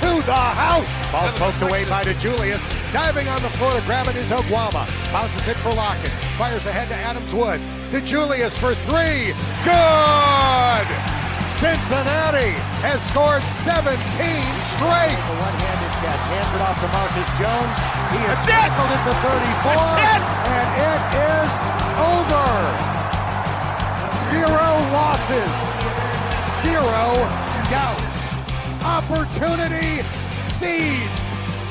to the house. Ball poked away by DeJulius. Diving on the floor to grab it is Oguama. Bounces it for Lakhin. Fires ahead to Adams Woods. DeJulius for three. Good! Cincinnati has scored 17 straight. The one-handed catch. Hands it off to Marcus Jones. He has tackled at the 34. And it is over. Zero losses. Zero doubt. Opportunity seized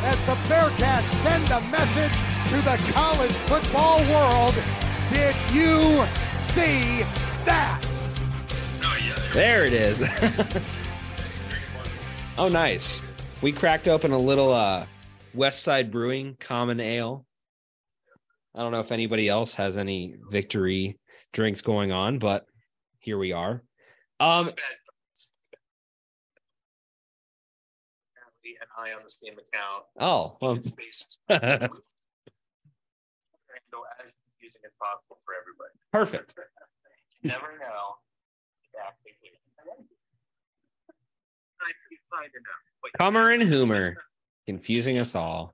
as the Bearcats send a message to the college football world. Did you see that? There it is. oh, nice. We cracked open a little uh, West Side Brewing Common Ale. I don't know if anybody else has any victory drinks going on, but here we are. Um, an eye on the same account. oh, well, Spaces. go as confusing as possible for everybody. perfect. Never know. Exactly. I you find enough. Comer and Hoomer confusing us all.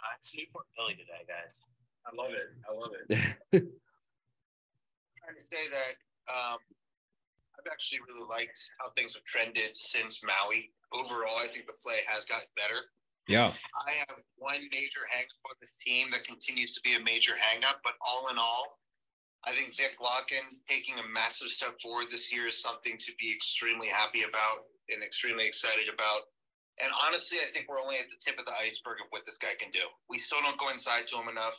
uh, it's Newport Philly today, guys. I love it. I love it. trying to say that um, I've actually really liked how things have trended since Maui. Overall, I think the play has gotten better. yeah. I have one major hang up on this team that continues to be a major hang up, but all in all, I think Vic Lakhin taking a massive step forward this year is something to be extremely happy about and extremely excited about. And honestly, I think we're only at the tip of the iceberg of what this guy can do. We still don't go inside to him enough.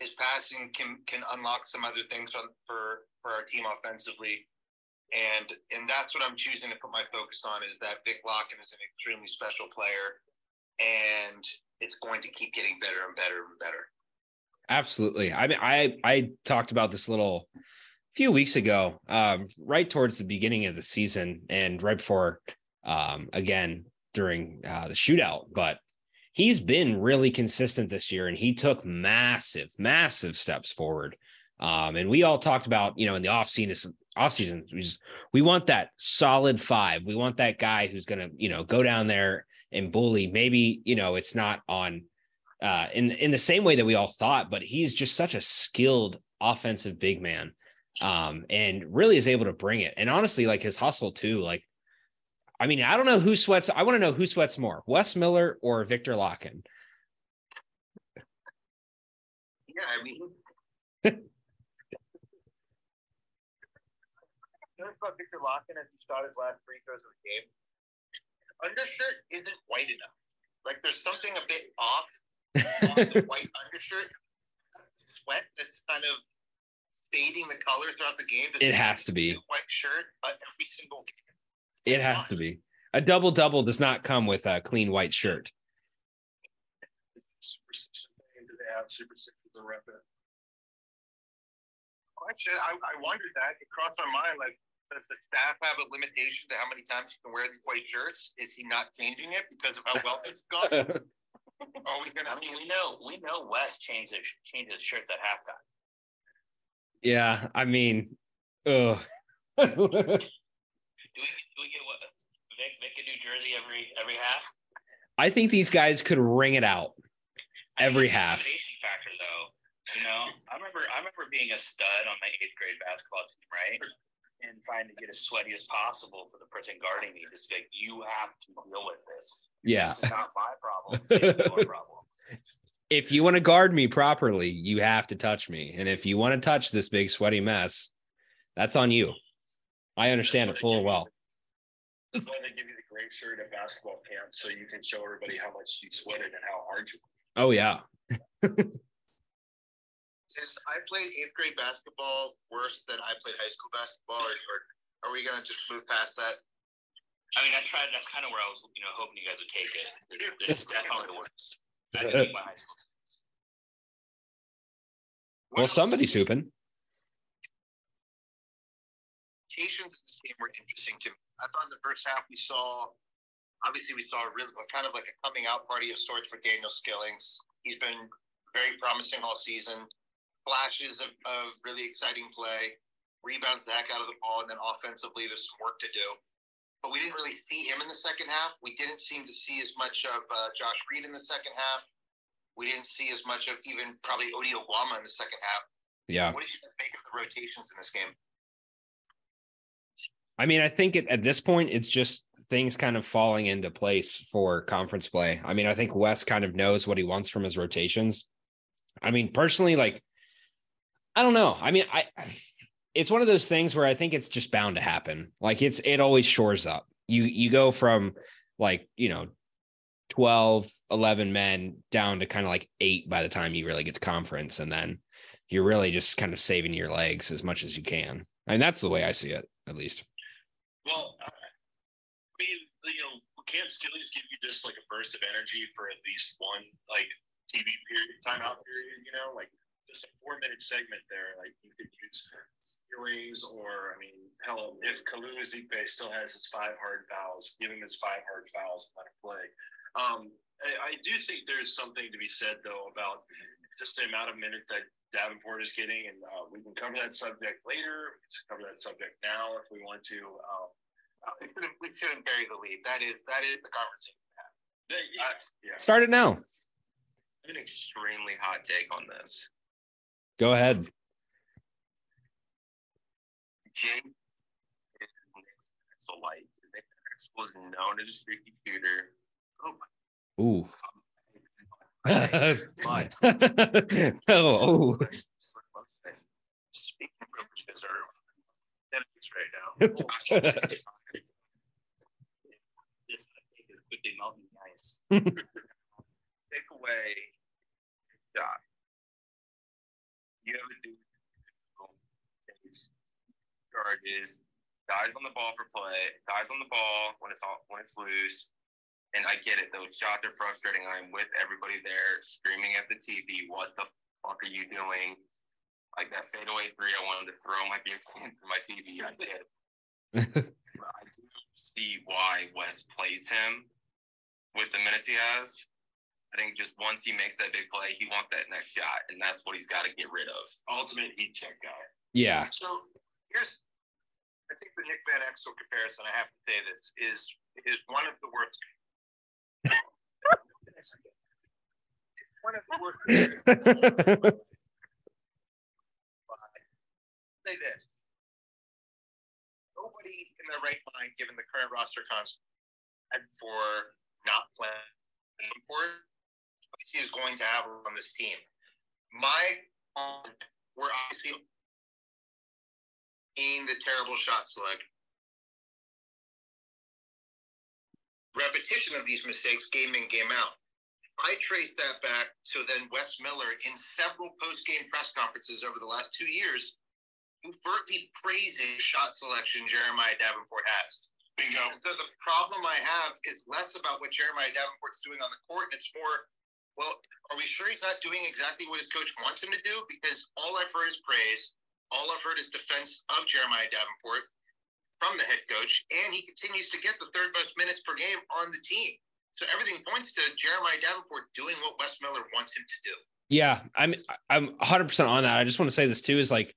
His passing can can unlock some other things on, for for our team offensively, and and that's what I'm choosing to put my focus on is that Vic Lakhin is an extremely special player, and it's going to keep getting better and better and better. Absolutely. I mean, I I talked about this little few weeks ago, um, right towards the beginning of the season, and right before, um, again during uh, the shootout. But he's been really consistent this year, and he took massive, massive steps forward. Um, and we all talked about, you know, in the off season, off season, we, just, we want that solid five. We want that guy who's going to, you know, go down there and bully. Maybe, you know, it's not on uh, in in the same way that we all thought, but he's just such a skilled offensive big man, um, and really is able to bring it. And honestly, like his hustle too. Like, I mean, I don't know who sweats. I want to know who sweats more, Wes Miller or Viktor Lakhin. Yeah, I mean, Notice about Viktor Lakhin as he shot his last free throws of the game. Undershirt isn't white enough. Like there's something a bit off on the white undershirt. Sweat that's kind of fading the color throughout the game. Does It has to be. White shirt, but every single game. It has to be a double double. Does not come with a clean white shirt. Superstition thing, Do they have superstitions to rep it? I said, I, I wondered that. It crossed my mind. Like, does the staff have a limitation to how many times you can wear these white shirts? Is he not changing it because of how well it's gone? Are we gonna? I mean, we know we know Wes changed his changed his shirts at halftime. Yeah, I mean, ugh. Do we do we get what Vic Vic in New Jersey every every half? I think these guys could ring it out every it's half. intimidation factor, though. You know, I remember I remember being a stud on my eighth grade basketball team, right? And trying to get as sweaty as possible for the person guarding me. Just like you have to deal with this. Yeah. This is not my problem. No problem. if you want to guard me properly, you have to touch me. And if you want to touch this big sweaty mess, that's on you. I understand it full well. That's why they give you the gray shirt at basketball camp so you can show everybody how much you sweated and how hard you. Oh yeah. Is I played eighth grade basketball worse than I played high school basketball, or, or are we gonna just move past that? I mean, I tried. That's kind of where I was, you know, hoping you guys would take it. It's definitely worse. I think my high school. Well, somebody's hooping. rotations in this game were interesting to me. I thought in the first half we saw, obviously we saw really kind of like a coming out party of sorts for Daniel Skillings. He's been very promising all season. Flashes of, of really exciting play, rebounds the heck out of the ball, and then offensively there's some work to do. But we didn't really see him in the second half. We didn't seem to see as much of uh, Josh Reed in the second half. We didn't see as much of even probably Ody Oguama in the second half. Yeah. What do you make of the rotations in this game? I mean, I think it, at this point, it's just things kind of falling into place for conference play. I mean, I think Wes kind of knows what he wants from his rotations. I mean, personally, like, I don't know. I mean, I, it's one of those things where I think it's just bound to happen. Like it's, it always shores up. You, you go from like, you know, 12, 11 men down to kind of like eight by the time you really get to conference. And then you're really just kind of saving your legs as much as you can. I mean, that's the way I see it, at least. Well, I mean, you know, can't Skillings give you just like a burst of energy for at least one like TV period, timeout period? You know, like just a four minute segment there. Like you could use Skillings, or I mean, hell, if Kalu Ezikpe still has his five hard fouls, give him his five hard fouls and let him play. Um, I, I do think there's something to be said though about just the amount of minutes that Davenport is getting, and uh, we can cover that subject later. We can cover that subject now if we want to. Um, Uh, we shouldn't, we shouldn't bury the lead. That is that is the conversation. yeah, yeah. Start it now. I have an extremely hot take on this. Go ahead. Jake is Nick's Axel Light. Nick Axel is known as a streaky shooter. Oh my Ooh. God. oh, oh. Speaking privileges are benefits right now. Take away shot. You have a dude who takes charges, dies on the ball for play, dies on the ball when it's all, when it's loose. And I get it; those shots are frustrating. I'm with everybody there, screaming at the TV, "What the fuck are you doing?" Like that fadeaway three, I wanted to throw my BXN through my TV. I did. I do see why Wes plays him with the minutes he has. I think just once he makes that big play, he wants that next shot, and that's what he's got to get rid of. Ultimate heat check guy. Yeah. So here's, I think the Nick Van Exel comparison. I have to say this is is one of the worst. it's one of the worst. say this. Nobody in their right mind, given the current roster construct, for not playing for he is going to have on this team. My um, we're obviously in the terrible shot select. Repetition of these mistakes, game in, game out. I trace that back to then Wes Miller in several post-game press conferences over the last two years, overtly praising shot selection Jeremiah Davenport has. Bingo. And so the problem I have is less about what Jeremiah Davenport's doing on the court, and it's more, well, are we sure he's not doing exactly what his coach wants him to do? Because all I've heard is praise. All I've heard is defense of Jeremiah Davenport from the head coach, and he continues to get the third most minutes per game on the team. So everything points to Jeremiah Davenport doing what Wes Miller wants him to do. Yeah, I'm I'm 100% on that. I just want to say this too is like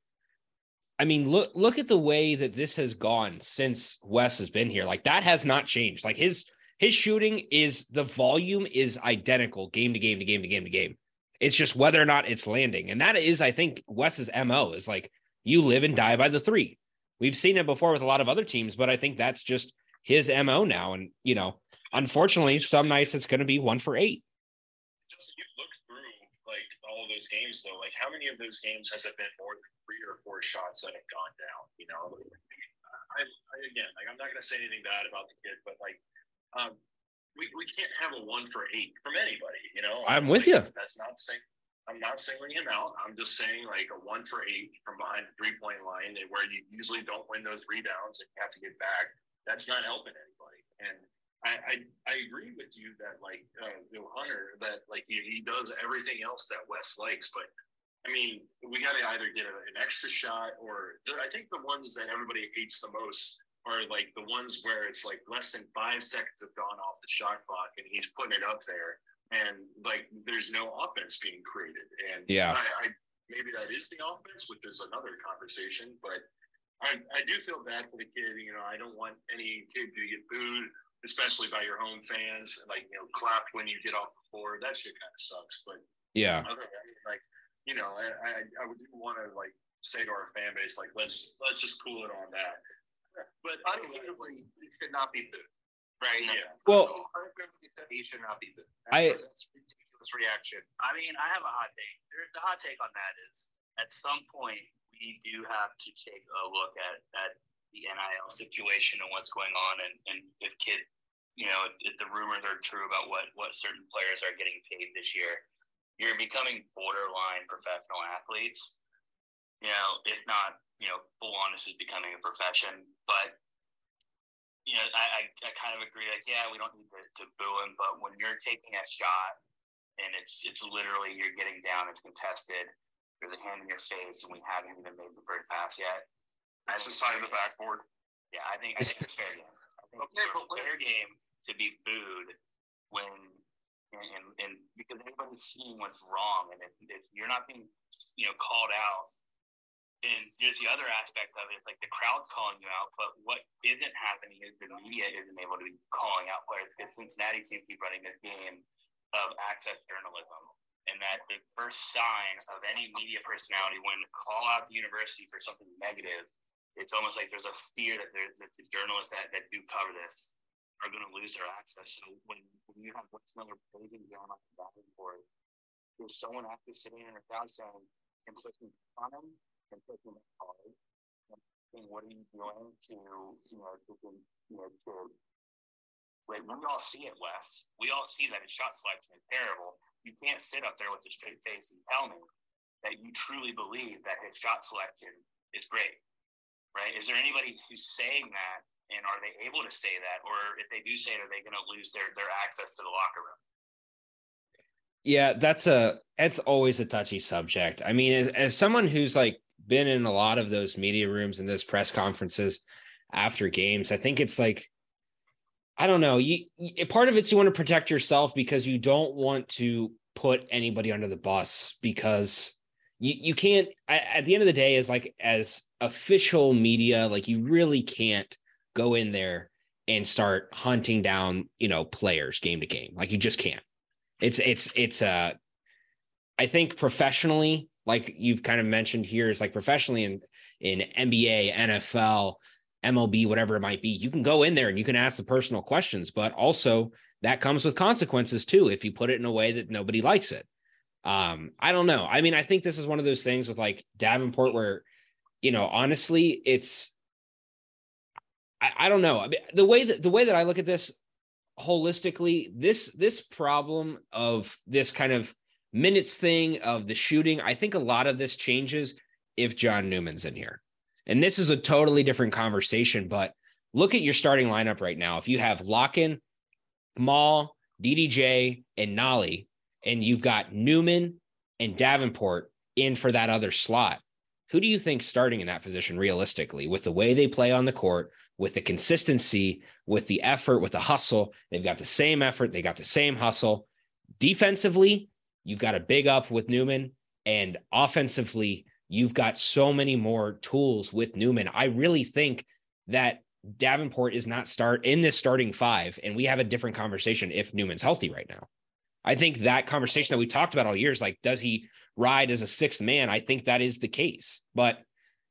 I mean, look look at the way that this has gone since Wes has been here. Like that has not changed. Like his his shooting is the volume is identical game to game to game to game to game. It's just whether or not it's landing. And that is I think Wes's MO is like you live and die by the 3. We've seen it before with a lot of other teams, but I think that's just his MO now and, you know, unfortunately, some nights it's going to be 1 for 8. just you look through like all of those games though. Like how many of those games has it been more than three or four shots that have gone down? You know, I, I again, like I'm not going to say anything bad about the kid, but like, um, we, we can't have a one for eight from anybody. You know, I'm with like, you. That's, not saying. I'm not singling him out. I'm just saying like a one for eight from behind the three point line, and where you usually don't win those rebounds and you have to get back. That's not helping anybody. And I, I, I agree with you that like uh, you know, Hunter that like he, he does everything else that Wes likes, but I mean we got to either get a, an extra shot or I think the ones that everybody hates the most are like the ones where it's like less than five seconds have gone off the shot clock and he's putting it up there and like there's no offense being created and Yeah. I, I maybe that is the offense which is another conversation but I, I do feel bad for the kid you know I don't want any kid to get booed especially by your home fans like you know clapped when you get off the floor that shit kind of sucks but Yeah. other like you know I I, I would want to like say to our fan base like let's let's just cool it on that but Unequivocally, he should not be booed. Right? Yeah. Well- unequivocally said he should not be booed. I- That's ridiculous reaction. I mean, I have a hot take. There's the hot take on that is at some point we do have to take a look at at the NIL situation and what's going on, and and if kid, you know, if the rumors are true about what what certain players are getting paid this year, you're becoming borderline professional athletes. You know, if not, you know, full on this is becoming a profession, but. You know, I, I, I kind of agree. Like, yeah, we don't need to, to boo him, but when you're taking a shot and it's it's literally you're getting down, it's contested. There's a hand in your face, and we haven't even made the first pass yet. That's the side of the backboard. Yeah, I think I think it's fair game. I think Okay, it's but wait- fair game to be booed when and, and, and because everybody's seeing what's wrong, and if, if you're not being you know called out, and there's the other aspect of it. It's like the crowd's calling you out, but what isn't happening is the media isn't able to be calling out players because Cincinnati seems to be running this game of access journalism. And that the first sign of any media personality when to call out the university for something negative, it's almost like there's a fear that there's that the journalists that, that do cover this are going to lose their access. So when, when you have Wes Miller praising down on the batting board, there's someone actually sitting in a crowd saying, and pushing on him and pushing him hard. And what are you doing to, you know, to, you know, to Like we all see it, Wes. We all see that his shot selection is terrible. You can't sit up there with a straight face and tell me that you truly believe that his shot selection is great, right? Is there anybody who's saying that, and are they able to say that, or if they do say it, are they going to lose their their access to the locker room? Yeah, that's a it's always a touchy subject. I mean, as, as someone who's like been in a lot of those media rooms and those press conferences after games, I think it's like I don't know. You, part of it's you want to protect yourself because you don't want to put anybody under the bus because you you can't I, at the end of the day is like as official media like you really can't go in there and start hunting down you know players game to game. Like you just can't. It's it's it's uh i think professionally like you've kind of mentioned here is like professionally in in nba nfl mlb whatever it might be you can go in there and you can ask the personal questions but also that comes with consequences too if you put it in a way that nobody likes it. Um i don't know. I mean i think this is one of those things with like davenport where you know honestly it's i, I don't know. I mean, the way that the way that i look at this holistically this this problem of this kind of minutes thing of the shooting i think a lot of this changes if john newman's in here and this is a totally different conversation but look at your starting lineup right now if you have Locken, Maul, DDJ, and Nolley, and you've got Newman and Davenport in for that other slot. Who do you think starting in that position realistically with the way they play on the court, with the consistency, with the effort, with the hustle? They've got the same effort, they got the same hustle. Defensively, you've got a big up with Newman, and offensively, you've got so many more tools with Newman. I really think that Davenport is not start in this starting five, and we have a different conversation if Newman's healthy right now. I think that conversation that we talked about all year is like, does he ride as a sixth man? I think that is the case. But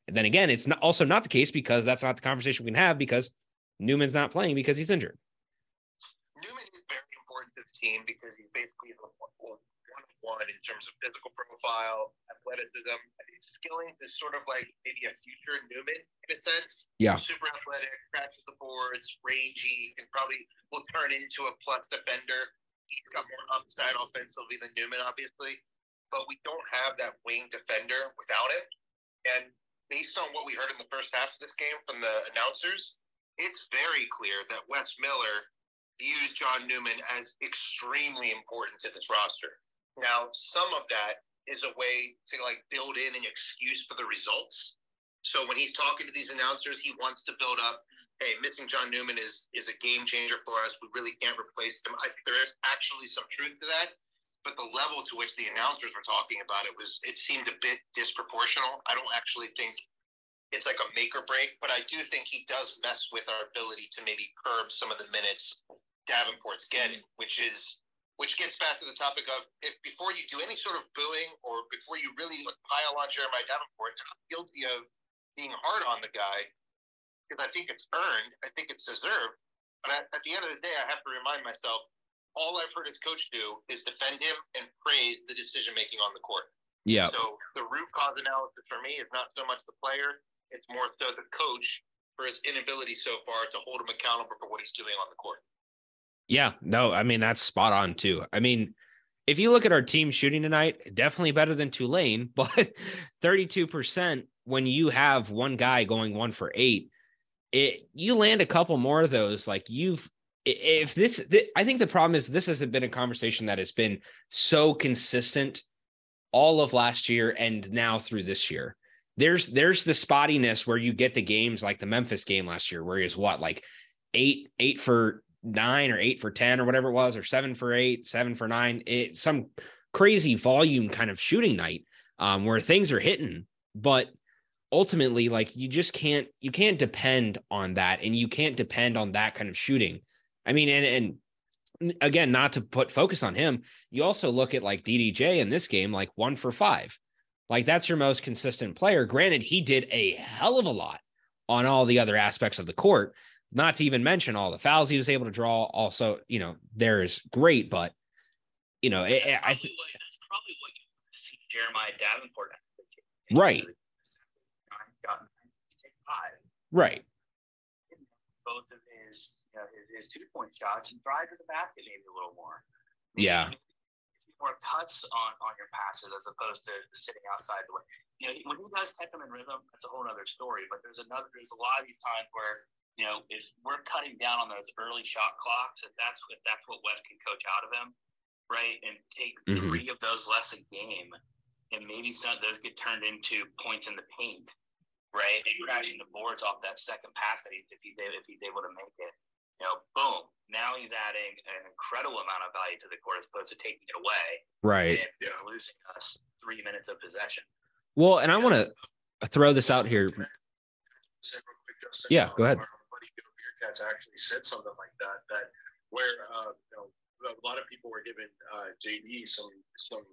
then again, it's not, also not the case because that's not the conversation we can have because Newman's not playing because he's injured. Newman is very important to this team because he's basically one in terms of physical profile, athleticism. I think Skillings is sort of like maybe a future Newman in a sense. Yeah. Super athletic, crashes the boards, rangy, and probably will turn into a plus defender. He's got more upside offensively than Newman, obviously. But we don't have that wing defender without him. And based on what we heard in the first half of this game from the announcers, it's very clear that Wes Miller views John Newman as extremely important to this roster. Now, some of that is a way to like build in an excuse for the results. So when he's talking to these announcers, he wants to build up, hey, missing John Newman is is a game changer for us. We really can't replace him. I there is actually some truth to that. But the level to which the announcers were talking about it was it seemed a bit disproportional. I don't actually think it's like a make or break, but I do think he does mess with our ability to maybe curb some of the minutes Davenport's getting, which is which gets back to the topic of if before you do any sort of booing or before you really pile on Jeremiah Davenport, I'm guilty of being hard on the guy because I think it's earned, I think it's deserved. But at, at the end of the day, I have to remind myself all I've heard his coach do is defend him and praise the decision making on the court. Yeah. So the root cause analysis for me is not so much the player, it's more so the coach for his inability so far to hold him accountable for what he's doing on the court. Yeah, no, I mean that's spot on too. I mean, if you look at our team shooting tonight, definitely better than Tulane, but 32% when you have one guy going one for eight, it you land a couple more of those. Like you've if this I think the problem is this hasn't been a conversation that has been so consistent all of last year and now through this year. There's there's the spottiness where you get the games like the Memphis game last year, where he was what like eight, eight for nine or eight for 10 or whatever it was, or seven for eight, seven for nine. It some crazy volume kind of shooting night um, where things are hitting, but ultimately, like you just can't you can't depend on that, and you can't depend on that kind of shooting. I mean, and and again, not to put focus on him, you also look at like DDJ in this game, like one for five. Like that's your most consistent player. Granted, he did a hell of a lot on all the other aspects of the court, not to even mention all the fouls he was able to draw. Also, you know, there is great, but you know, it, I think that's probably what you see Jeremiah Davenport. Right. Right. Both of his, you know, his, his two point shots and drive to the basket maybe a little more. Yeah. More cuts on, on your passes as opposed to sitting outside the way. You know, when he does catch them in rhythm, that's a whole other story. But there's another, there's a lot of these times where you know, if we're cutting down on those early shot clocks, if that's if that's what Wes can coach out of him, right, and take mm-hmm. three of those less a game, and maybe some of those get turned into points in the paint, right, and crashing the boards off that second pass that he if he if he's able to make it, you know, boom, now he's adding an incredible amount of value to the court as opposed to taking it away, right, and you know, losing us three minutes of possession. Well, and I want to throw this out here. Yeah, go ahead. Actually said something like that. That where uh, you know a lot of people were giving uh, JD some some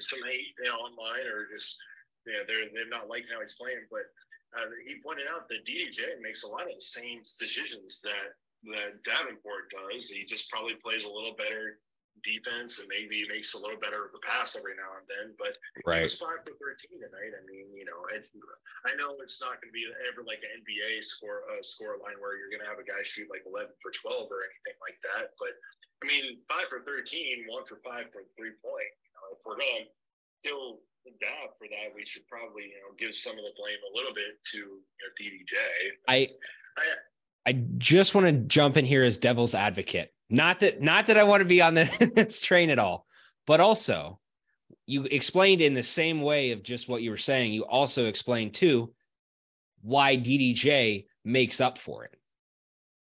some hate you know, online or just yeah they're they're not liking how he's playing, but uh, he pointed out that DJ makes a lot of the same decisions that that Davenport does. He just probably plays a little better defense and maybe makes a little better of a pass every now and then. But right. it's five for thirteen tonight. I mean, you know, it's I know it's not going to be ever like an NBA score uh, score line where you're going to have a guy shoot like eleven for twelve or anything like that. But I mean, five for 13, one for five for three point. You know, if we're going to still Dab for that, we should probably you know give some of the blame a little bit to you know, DDJ. I I just want to jump in here as devil's advocate. Not that not that I want to be on this train at all, but also you explained in the same way of just what you were saying, you also explained too why DDJ makes up for it.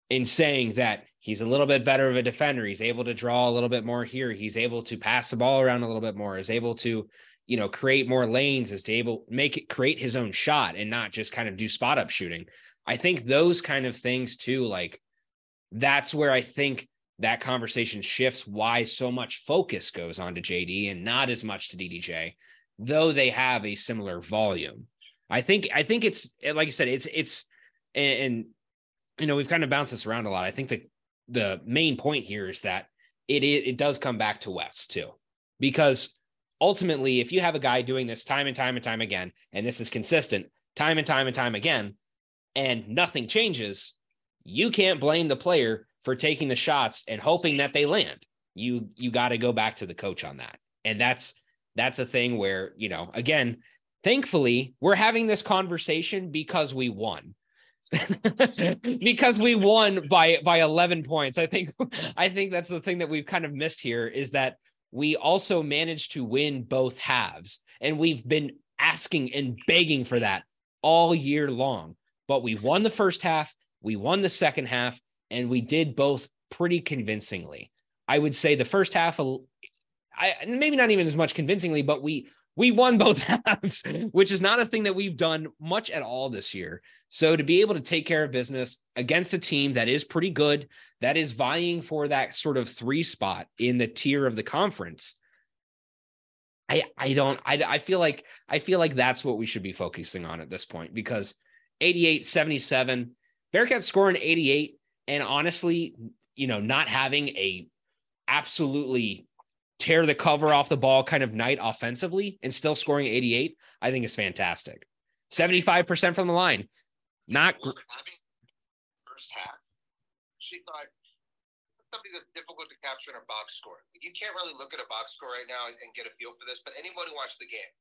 In saying that he's a little bit better of a defender, he's able to draw a little bit more here, he's able to pass the ball around a little bit more, is able to, you know, create more lanes, is to able make it create his own shot and not just kind of do spot up shooting. I think those kind of things too, like that's where I think that conversation shifts why so much focus goes on to JD and not as much to DDJ, though they have a similar volume. I think I think it's eh, like I said, it's it's and, and you know we've kind of bounced this around a lot. I think that the main point here is that it, it it does come back to Wes too, because ultimately, if you have a guy doing this time and time and time again, and this is consistent time and time and time again, and nothing changes, you can't blame the player for taking the shots and hoping that they land. You you got to go back to the coach on that. And that's that's a thing where, you know, again, thankfully, we're having this conversation because we won. because we won by by 11 points. I think I think that's the thing that we've kind of missed here is that we also managed to win both halves and we've been asking and begging for that all year long. But we won the first half, we won the second half and we did both pretty convincingly. I would say the first half I maybe not even as much convincingly, but we we won both halves, which is not a thing that we've done much at all this year. So to be able to take care of business against a team that is pretty good, that is vying for that sort of three spot in the tier of the conference. I I don't I I feel like I feel like that's what we should be focusing on at this point because 88 77 Bearcats scoring 88 and honestly, you know, not having a absolutely tear the cover off the ball kind of night offensively and still scoring 88, I think is fantastic. 75% from the line. Not gr- first half. She thought something that's difficult to capture in a box score. You can't really look at a box score right now and get a feel for this, but anybody watch the game.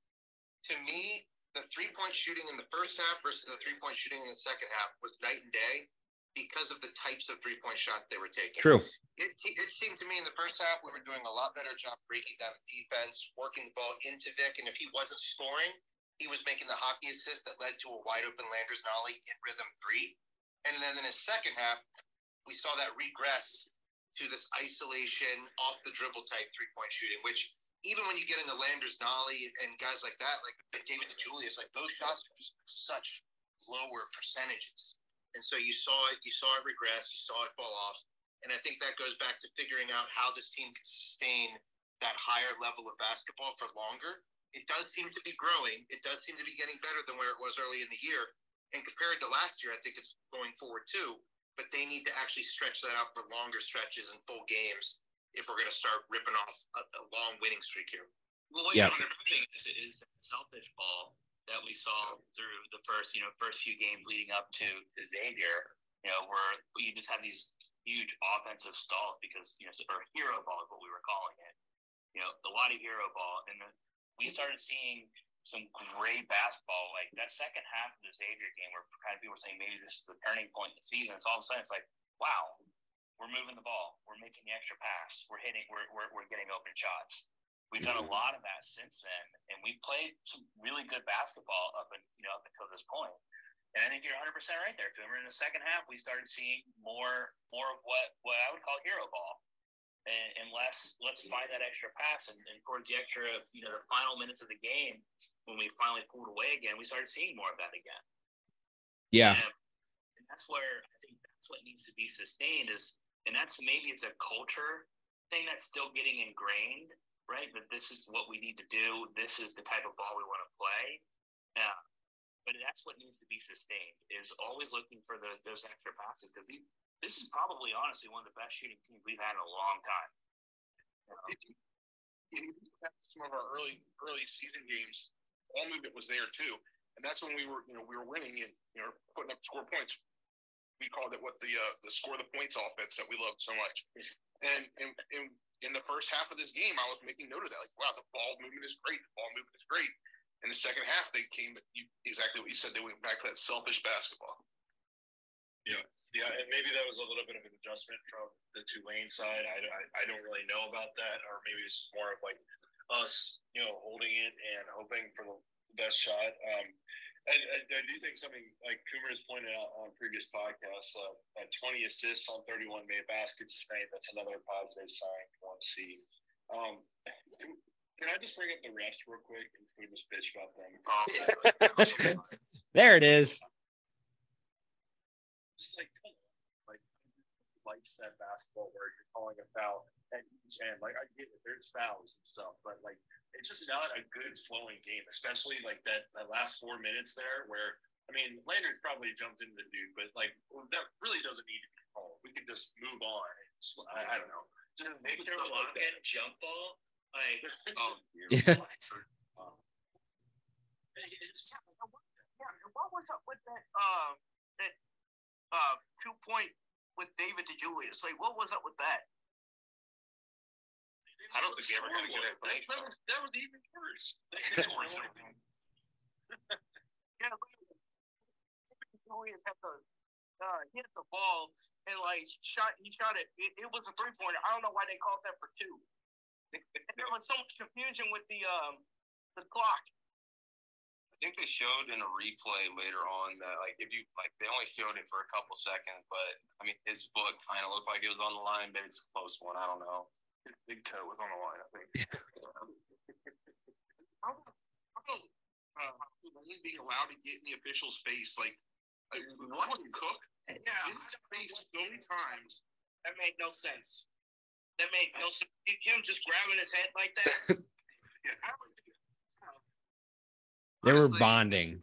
To me, the three point shooting in the first half versus the three point shooting in the second half was night and day because of the types of three point shots they were taking. True. It, it seemed to me in the first half we were doing a lot better job breaking down the defense, working the ball into Vic, and if he wasn't scoring, he was making the hockey assist that led to a wide open Landers Nolley in rhythm three. And then in his second half, we saw that regress to this isolation, off the dribble type three point shooting, which even when you get into Landers Nolley and guys like that, like David DeJulius, like those shots are just such lower percentages. And so you saw it, you saw it regress, you saw it fall off. And I think that goes back to figuring out how this team can sustain that higher level of basketball for longer. It does seem to be growing. It does seem to be getting better than where it was early in the year. And compared to last year, I think it's going forward too. But they need to actually stretch that out for longer stretches and full games if we're going to start ripping off a, a long winning streak here. Well, what yeah. you're underprinting is, is selfish ball that we saw through the first, you know, first few games leading up to Xavier, you know, where you just have these huge offensive stalls because, you know, or hero ball is what we were calling it. You know, the Waddy hero ball. And we started seeing some great basketball. Like that second half of the Xavier game where kind of people were saying maybe this is the turning point in the season. It's all of a sudden it's like, wow, we're moving the ball. We're making the extra pass. We're hitting, we're, we're, we're getting open shots. We've done a mm-hmm. lot of that since then, and we played some really good basketball up and you know up until this point. And I think you're 100 percent right there, Coomer. In the second half, we started seeing more more of what what I would call hero ball, and, and less let's find that extra pass. And, and towards the extra you know the final minutes of the game, when we finally pulled away again, we started seeing more of that again. Yeah, and, and that's where I think that's what needs to be sustained is, and that's maybe it's a culture thing that's still getting ingrained right? That this is what we need to do. This is the type of ball we want to play. Yeah. But that's what needs to be sustained is always looking for those those extra passes because this is probably honestly one of the best shooting teams we've had in a long time. if you, if you some of our early early season games, all movement was there too, and that's when we were you know we were winning and you know putting up score points. We called it what the uh, the score the points offense that we loved so much, and in the first half of this game, I was making note of that. Like, wow, the ball movement is great. The ball movement is great. In the second half, they came exactly what you said. They went back to that selfish basketball. Yeah, yeah, and maybe that was a little bit of an adjustment from the Tulane side. I, I, I don't really know about that, or maybe it's more of like us, you know, holding it and hoping for the best shot. Um, I, I, I, do think something like Coomer has pointed out on previous podcasts, uh, 20 assists on 31 made baskets tonight. That's another positive sign you want to see. Um, can I just bring up the refs real quick and we just bitch about them? there it is. Just like, like likes that basketball where you're calling a foul at each end. Like I get it, there's fouls and stuff, but like it's just not a good flowing game, especially like that, that last four minutes there where I mean Landers probably jumped into the dude, but like that really doesn't need to be called. We can just move on. I, I don't know. Viktor Lakhin jump ball. Like, Oh, Yeah. What was up with that? Uh, that uh, two point with David DeJulius. Like, what was up with that? I don't think he ever had a good That, at that, was, that was even worse. Yeah, DeJulius had the uh, hit the ball and like shot. He shot it. It, it was a three pointer. I don't know why they called that for two. And there was so much confusion with the um the clock. I think they showed in a replay later on that like if you like they only showed it for a couple seconds, but I mean his foot kind of looked like it was on the line, but it's a close one. I don't know. His big toe was on the line, I think. How how come uh, he's being allowed to get in the official space? Like, like what was Cook? Yeah, in space so many times. That made no sense. That made no sense. Him just grabbing his head like that. yeah, how would you- They were bonding.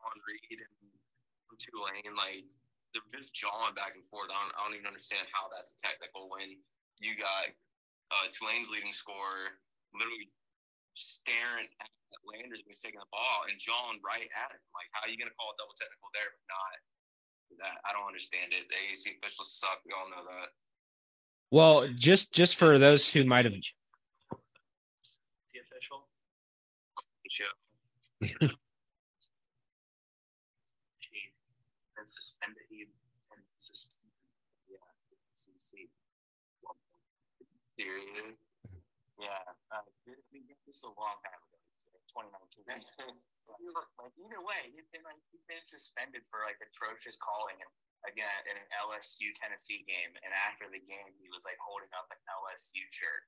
on Reed and Tulane, like they're just jawing back and forth. I don't, I don't even understand how that's technical when you got uh, Tulane's leading scorer literally staring at Landers he's taking the ball and jawing right at him. Like, how are you going to call a double technical there, but not that? I don't understand it. The AAC officials suck. We all know that. Well, just just for those who might have the official. Show. and suspended he and suspended yeah CC. Serious. Yeah, uh, this this is a long time ago, 2019. like either way, he's been like he's been suspended for like atrocious calling and again in an LSU Tennessee game, and after the game he was like holding up an LSU shirt.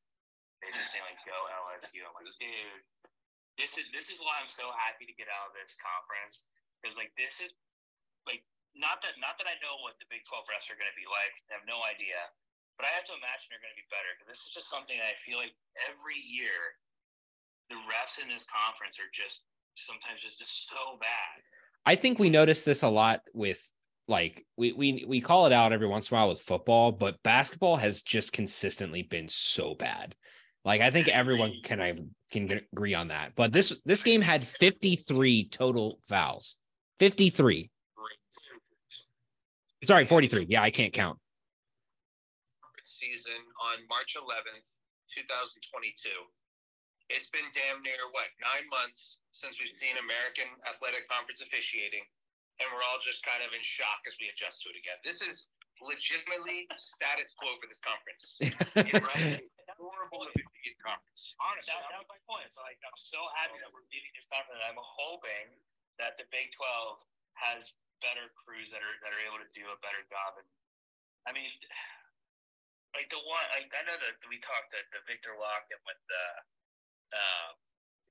They just saying like "Go LSU." I'm like, dude, this is this is why I'm so happy to get out of this conference because like this is like not that not that I know what the Big Twelve refs are going to be like. I have no idea, but I have to imagine they're going to be better because this is just something that I feel like every year the refs in this conference are just sometimes just just so bad. I think we notice this a lot with like we we we call it out every once in a while with football, but basketball has just consistently been so bad. Like I think everyone can I can agree on that. But this this game had 53 total fouls. 53. Sorry, 43. Yeah, I can't count. season on March 11th, 2022. It's been damn near what nine months since we've seen American Athletic Conference officiating, and we're all just kind of in shock as we adjust to it again. This is legitimately status quo for this conference. right? Horrible officiating conference. Honestly, that, that was my point. So like I'm so happy that we're leaving this conference. I'm hoping that the Big Twelve has better crews that are that are able to do a better job. And I mean, like the one, like I know that we talked that the Viktor Lakhin with the uh,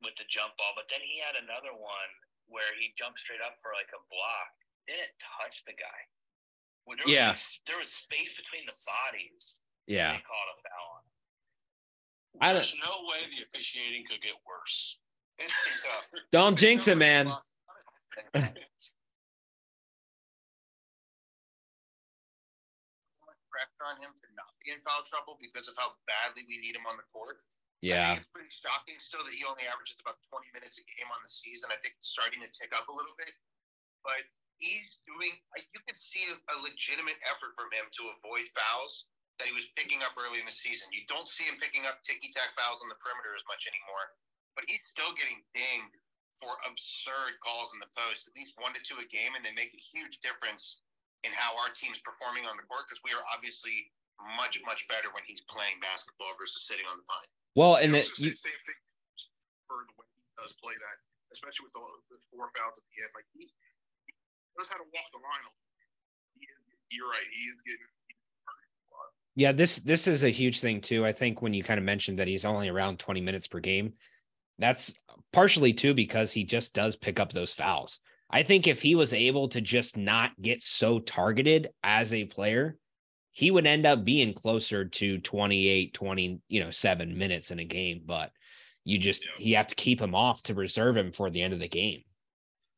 with the jump ball, but then he had another one where he jumped straight up for like a block, didn't touch the guy. Well, there Yeah. was, there was space between the bodies. Yeah. They called a foul on. I don't There's no way the officiating could get worse. It's been tough. don't jinx it, man. pressure on him to not be in foul trouble because of how badly we need him on the court. I Yeah. it's pretty shocking still that he only averages about 20 minutes a game on the season. I think it's starting to tick up a little bit, but he's doing. You could see a legitimate effort from him to avoid fouls that he was picking up early in the season. You don't see him picking up ticky tack fouls on the perimeter as much anymore, but he's still getting dinged for absurd calls in the post, at least one to two a game, and they make a huge difference in how our team's performing on the court because we are obviously much much better when he's playing basketball versus sitting on the pine. Well, and I it, was the same thing for the way he does play that, especially with the, the four fouls at the end. Like he, he knows how to walk the line. He is, you're right. He is getting. Yeah, this this is a huge thing too. I think when you kind of mentioned that he's only around 20 minutes per game, that's partially too because he just does pick up those fouls. I think if he was able to just not get so targeted as a player, he would end up being closer to 28, 20, you know, seven minutes in a game. But you just Yeah. you have to keep him off to reserve him for the end of the game.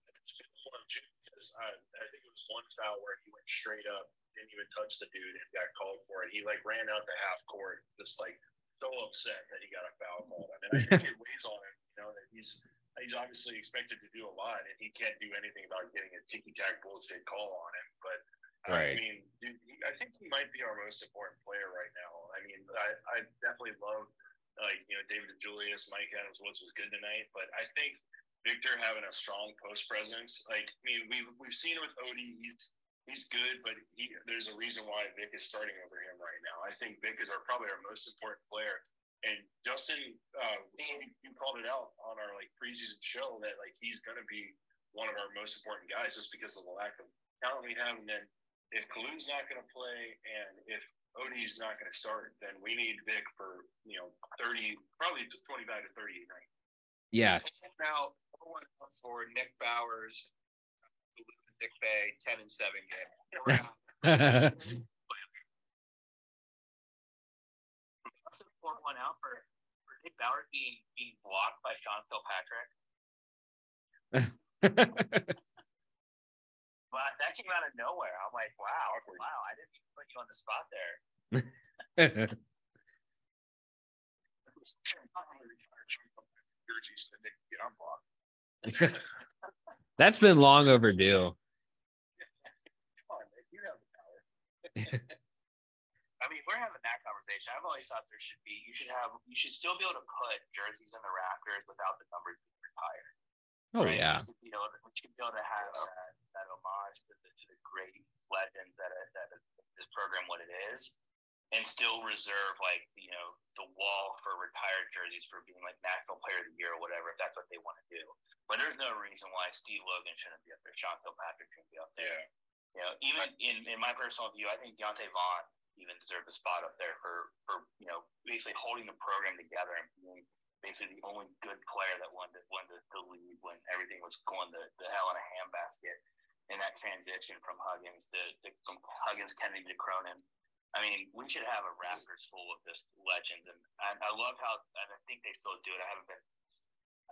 It's one of Jim because I, I think it was one foul where he went straight up didn't even touch the dude and got called for it. He like ran out to half court, just like so upset that he got a foul called him. And I think it weighs on him, you know, that he's he's obviously expected to do a lot and he can't do anything about getting a ticky tack bullshit call on him. But Right. I mean, dude, he, I think he might be our most important player right now. I mean, I, I definitely love like you know David Julius, Mike Adams Woods was good tonight, but I think Victor having a strong post presence. Like, I mean, we've we've seen with Ody, he's he's good, but he, there's a reason why Vic is starting over him right now. I think Vic is our probably our most important player. And Justin, uh, you, you called it out on our like preseason show that like he's going to be one of our most important guys just because of the lack of talent we have. And then if Kalu's not going to play and if Ody's not going to start, then we need Vic for you know thirty, probably twenty-five to thirty a night. Yes. Now, one for Nick Bowers, Nick Bay, ten and seven game. Pour one out for, for Nick Bauer being being blocked by Sean Kilpatrick. Wow, that came out of nowhere. I'm like, wow, wow, I didn't even put you on the spot there. Jerseys to Nick get unblocked. That's been long overdue. Come on, Nick, you have the power. I mean, we're having that conversation. I've always thought there should be, you should have, you should still be able to put jerseys in the rafters without the numbers being retired. Oh right? yeah. We should be able to, we should be able to have that, that homage to the, to the great legends that, are, that is this program what it is, and still reserve like you know the wall for retired jerseys for being like national player of the year or whatever if that's what they want to do. But there's no reason why Steve Logan shouldn't be up there. Sean Kilpatrick shouldn't be up there. Yeah. You know, even in, in my personal view, I think Deonta Vaughn even deserved a spot up there for for you know basically holding the program together and being basically the only good player that won the won the, the league when everything was going to the hell in a handbasket in that transition from Huggins to, to from Huggins Kennedy to Cronin. I mean, we should have a Raptors full of this legend, and I, I love how and I think they still do it. I haven't been.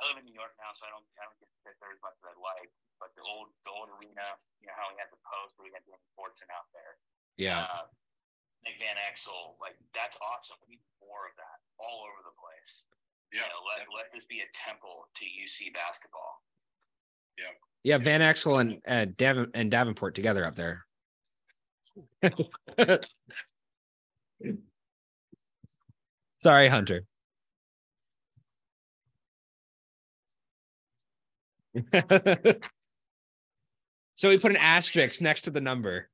I live in New York now, so I don't I don't get to sit there as much as I'd like. But the old the old arena, you know how we had the post where we had Danny Fortson out there. Yeah. Uh, Nick Van Exel, like that's awesome. We need more of that all over the place. Yeah. You know, let let this be a temple to UC basketball. Yeah. Yeah, Van Exel and uh, Dav- and Davenport together up there. Sorry, Hunter. so we put an asterisk next to the number.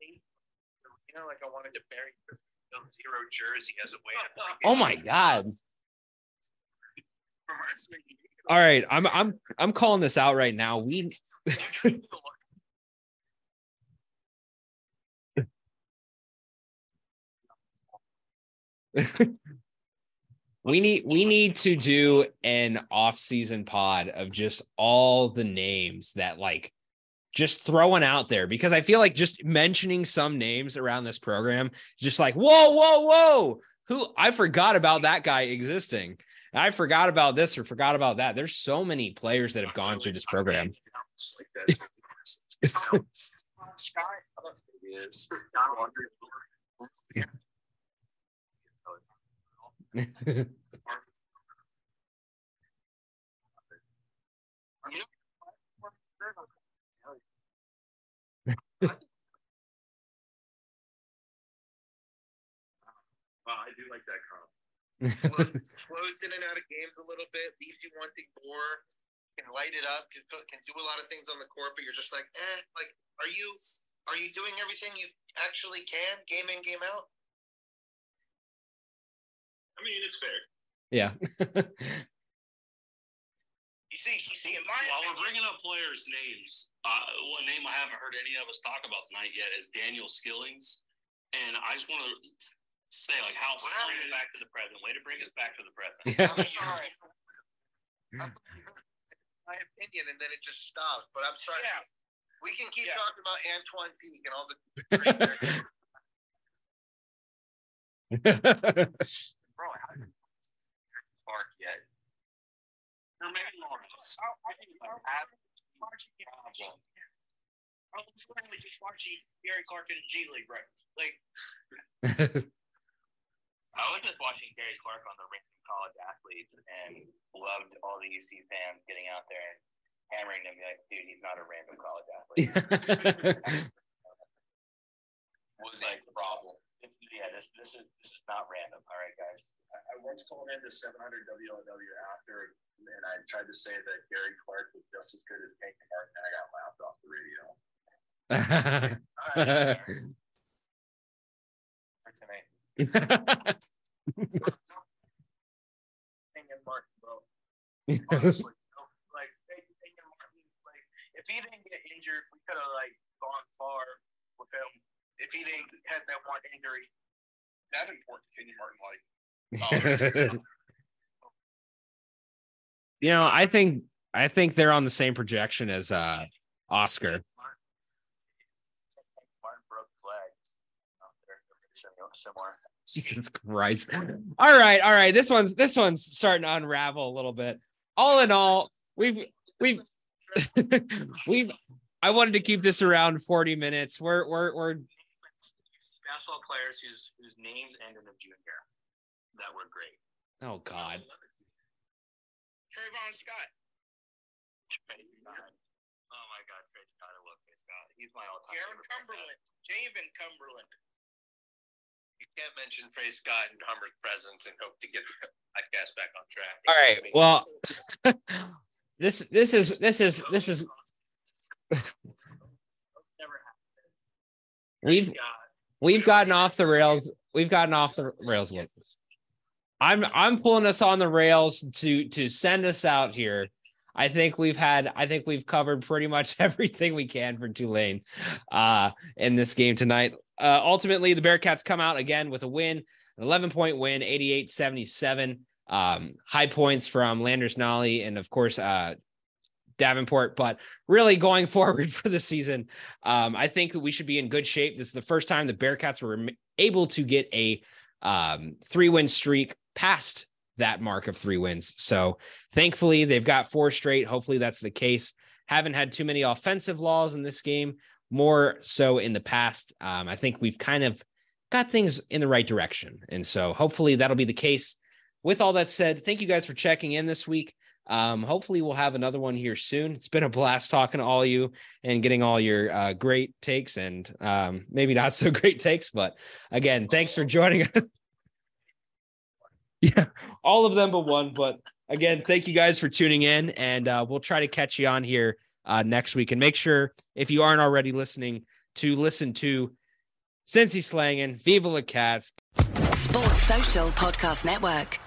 You know, like I wanted to bury the zero jersey as a way. Oh my god. All right, I'm I'm I'm calling this out right now. We we need we need to do an off-season pod of just all the names that like just throwing out there because I feel like just mentioning some names around this program, just like whoa, whoa, whoa, who I forgot about that guy existing. I forgot about this or forgot about that. There's so many players that have gone through this program. Wow, I do like that comp. Slows in and out of games a little bit, leaves you wanting more. Can light it up, can, can do a lot of things on the court, but you're just like, eh. Like, are you are you doing everything you actually can, game in, game out? I mean, it's fair. Yeah. You see, you see, in my While we're bringing up players' names, uh, one name I haven't heard any of us talk about tonight yet is Daniel Skillings, and I just want to say, like, how What happened frustrated- back to the present? Way to bring us back to the present. I'm sorry. I'm, my opinion, and then it just stops. But I'm sorry. Yeah. We can keep Yeah. talking about Antoine Peak and all the. Bro, how did Clark yet? Jermaine Lawrence. I was literally just watching Gary Clark in G League, right? Like, I was just watching Gary Clark on the Random College Athletes and loved all the UC fans getting out there and hammering him, like, dude, he's not a random college athlete. Was a problem. This, yeah, this this is this is not random. All right, guys. I, I once called into 700 WLW after, and I tried to say that Gary Clark was just as good as Hank Martin, and I got laughed off the radio. For tonight. Hank and Martin, bro. Honestly, like, Hank Hank and Martin, like, if he didn't get injured, we could have like gone far with him. If he didn't had that one injury, That important Kenyon Martin like. you know, I think I think they're on the same projection as uh Oscar. Martin broke his legs. Oh, they're, they're pretty similar- similar. Jesus Christ. All right, all right. This one's this one's starting to unravel a little bit. All in all, we've we've we've I wanted to keep this around 40 minutes. We're we're we're Basketball players whose whose names end in a junior that were great. oh, oh god. Trayvon Scott. Trey Oh my God, Trey Scott. I love Trey Scott. He's my all-time. Jarron favorite player. Cumberland. Jarron Cumberland. You can't mention Trey Scott and Humber's presence and hope to get the podcast back on track. All right. Well, this this is this is this is Never happened. We've gotten off the rails. We've gotten off the rails. I'm I'm pulling us on the rails to to send us out here. I think we've had I think we've covered pretty much everything we can for Tulane uh in this game tonight. Uh ultimately the Bearcats come out again with a win, an 11 point win, 88-77. Um high points from Landers Nolley and of course uh Davenport, but really going forward for the season, um, I think that we should be in good shape. This is the first time the Bearcats were able to get a um, three win streak past that mark of three wins. So thankfully, they've got four straight. Hopefully, that's the case. Haven't had too many offensive laws in this game, more so in the past. Um, I think we've kind of got things in the right direction. And so hopefully, that'll be the case. With all that said, thank you guys for checking in this week. Um, hopefully, we'll have another one here soon. It's been a blast talking to all of you and getting all your uh, great takes and um, maybe not so great takes. But again, thanks for joining us. yeah, all of them but one. But again, thank you guys for tuning in, and uh, we'll try to catch you on here uh, next week. And make sure, if you aren't already listening, to listen to Cincy Slangin', Viva La Cats. Sports Social Podcast Network.